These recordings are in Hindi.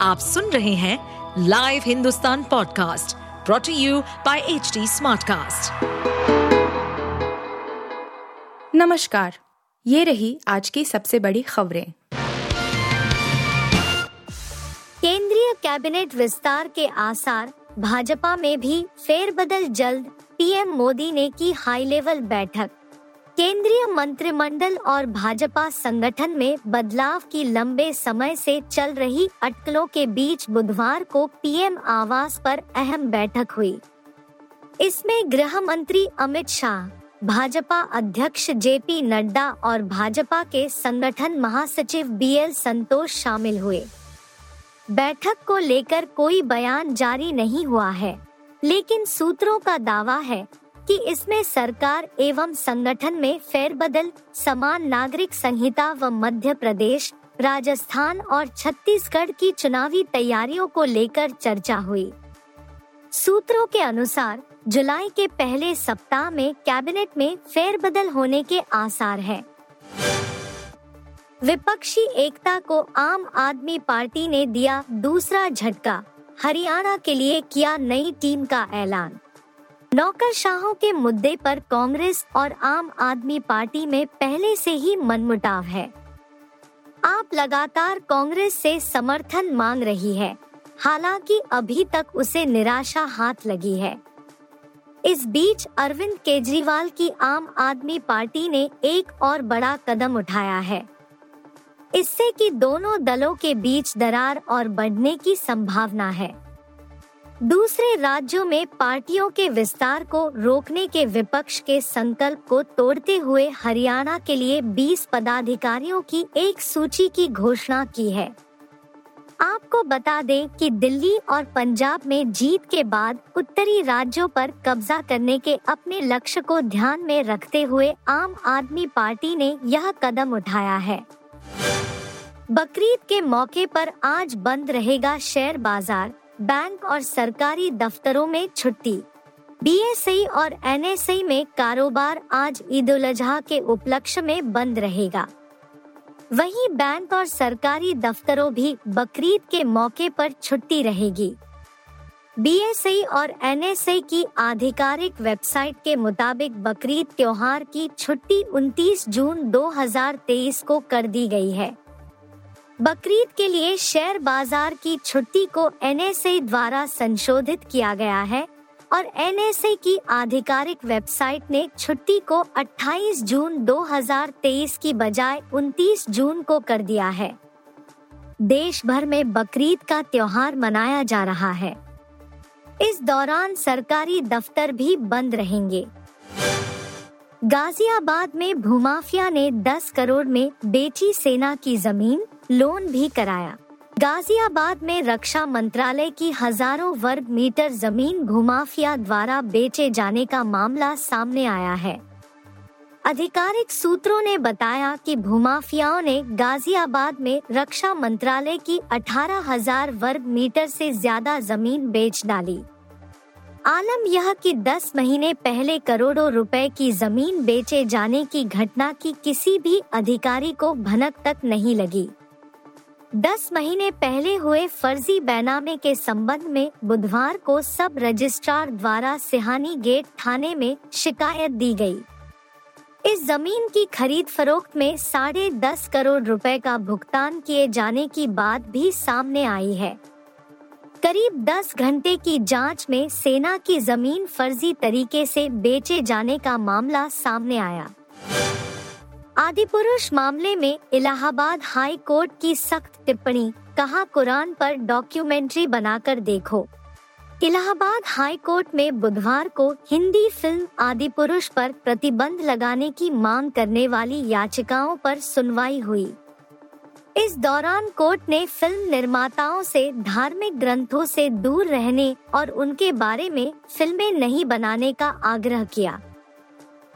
आप सुन रहे हैं live Hindustan podcast brought to you by H smartcast. नमस्कार ये रही आज की सबसे बड़ी खबरें केंद्रीय कैबिनेट विस्तार के आसार भाजपा में भी फेरबदल जल्द पीएम मोदी ने की हाई लेवल बैठक केंद्रीय मंत्रिमंडल और भाजपा संगठन में बदलाव की लंबे समय से चल रही अटकलों के बीच बुधवार को पीएम आवास पर अहम बैठक हुई। इसमें गृह मंत्री अमित शाह, भाजपा अध्यक्ष जेपी नड्डा और भाजपा के संगठन महासचिव बी एल संतोष शामिल हुए। बैठक को लेकर कोई बयान जारी नहीं हुआ है, लेकिन सूत्रों का दावा है कि इसमें सरकार एवं संगठन में फेरबदल, समान नागरिक संहिता व मध्य प्रदेश, राजस्थान और छत्तीसगढ़ की चुनावी तैयारियों को लेकर चर्चा हुई सूत्रों के अनुसार, जुलाई के पहले सप्ताह में कैबिनेट में फेरबदल होने के आसार हैं। विपक्षी एकता को आम आदमी पार्टी ने दिया दूसरा झटका, हरियाणा के लिए किया नई टीम का ऐलान नौकरशाहों के मुद्दे पर कांग्रेस और आम आदमी पार्टी में पहले से ही मनमुटाव है। आप लगातार कांग्रेस से समर्थन मांग रही है, हालाँकि अभी तक उसे निराशा हाथ लगी है। इस बीच अरविंद केजरीवाल की आम आदमी पार्टी ने एक और बड़ा कदम उठाया है। इससे कि दोनों दलों के बीच दरार और बढ़ने की संभावना है। दूसरे राज्यों में पार्टियों के विस्तार को रोकने के विपक्ष के संकल्प को तोड़ते हुए हरियाणा के लिए 20 पदाधिकारियों की एक सूची की घोषणा की है। आपको बता दें कि दिल्ली और पंजाब में जीत के बाद उत्तरी राज्यों पर कब्जा करने के अपने लक्ष्य को ध्यान में रखते हुए आम आदमी पार्टी ने यह कदम उठाया है। बकरीद के मौके पर आज बंद रहेगा शेयर बाज़ार। बैंक और सरकारी दफ्तरों में छुट्टी। बीएसई और एनएसई में कारोबार आज ईद उल अजहा के उपलक्ष्य में बंद रहेगा। वहीं बैंक और सरकारी दफ्तरों भी बकरीद के मौके पर छुट्टी रहेगी। बीएसई और एनएसई की आधिकारिक वेबसाइट के मुताबिक बकरीद त्योहार की छुट्टी 29 जून 2023 को कर दी गई है। बकरीद के लिए शेयर बाज़ार की छुट्टी को एनएसए द्वारा संशोधित किया गया है और एनएसए की आधिकारिक वेबसाइट ने छुट्टी को 28 जून 2023 की बजाय 29 जून को कर दिया है। देश भर में बकरीद का त्योहार मनाया जा रहा है। इस दौरान सरकारी दफ्तर भी बंद रहेंगे। गाजियाबाद में भूमाफिया ने 10 करोड़ में बेची सेना की ज़मीन लोन भी कराया। गाजियाबाद में रक्षा मंत्रालय की हज़ारों वर्ग मीटर ज़मीन भूमाफिया द्वारा बेचे जाने का मामला सामने आया है। आधिकारिक सूत्रों ने बताया कि भूमाफियाओं ने गाजियाबाद में रक्षा मंत्रालय की अठारह हज़ार वर्ग मीटर से ज़्यादा ज़मीन बेच डाली। आलम यह कि 10 महीने पहले करोड़ों रुपए की ज़मीन बेचे जाने की घटना की किसी भी अधिकारी को भनक तक नहीं लगी। दस महीने पहले हुए फर्जी बैनामे के संबंध में बुधवार को सब रजिस्ट्रार द्वारा सिहानी गेट थाने में शिकायत दी गई। इस ज़मीन की खरीद फरोख्त में साढ़े दस करोड़ रुपए का भुगतान किए जाने की बात भी सामने आई है करीब 10 घंटे की जाँच में सेना की ज़मीन फर्जी तरीके से बेचे जाने का मामला सामने आया आदि पुरुष मामले में इलाहाबाद हाई कोर्ट की सख्त टिप्पणी, कहा कुरान पर डॉक्यूमेंट्री बनाकर देखो। इलाहाबाद हाई कोर्ट में बुधवार को हिंदी फ़िल्म आदि पुरुष पर प्रतिबंध लगाने की मांग करने वाली याचिकाओं पर सुनवाई हुई। इस दौरान कोर्ट ने फ़िल्म निर्माताओं से धार्मिक ग्रंथों से दूर रहने और उनके बारे में फ़िल्में नहीं बनाने का आग्रह किया।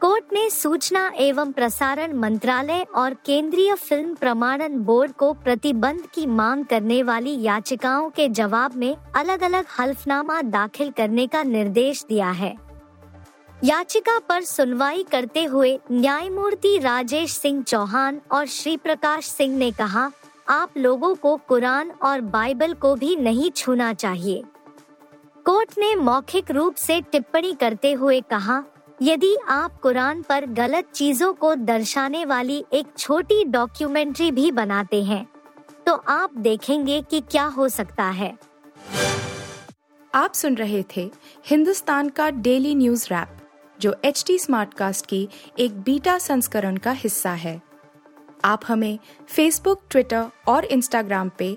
कोर्ट ने सूचना एवं प्रसारण मंत्रालय और केंद्रीय फ़िल्म प्रमाणन बोर्ड को प्रतिबंध की मांग करने वाली याचिकाओं के जवाब में अलग अलग हल्फनामा दाखिल करने का निर्देश दिया है। याचिका पर सुनवाई करते हुए न्यायमूर्ति राजेश सिंह चौहान और श्री प्रकाश सिंह ने कहा, आप लोगों को कुरान और बाइबल को भी नहीं छूना चाहिए। कोर्ट ने मौखिक रूप से टिप्पणी करते हुए कहा यदि आप कुरान पर गलत चीज़ों को दर्शाने वाली एक छोटी डॉक्यूमेंट्री भी बनाते हैं तो आप देखेंगे कि क्या हो सकता है। आप सुन रहे थे हिंदुस्तान का डेली न्यूज़ रैप, जो एच टी स्मार्टकास्ट की एक बीटा संस्करण का हिस्सा है। आप हमें फेसबुक ट्विटर और इंस्टाग्राम पे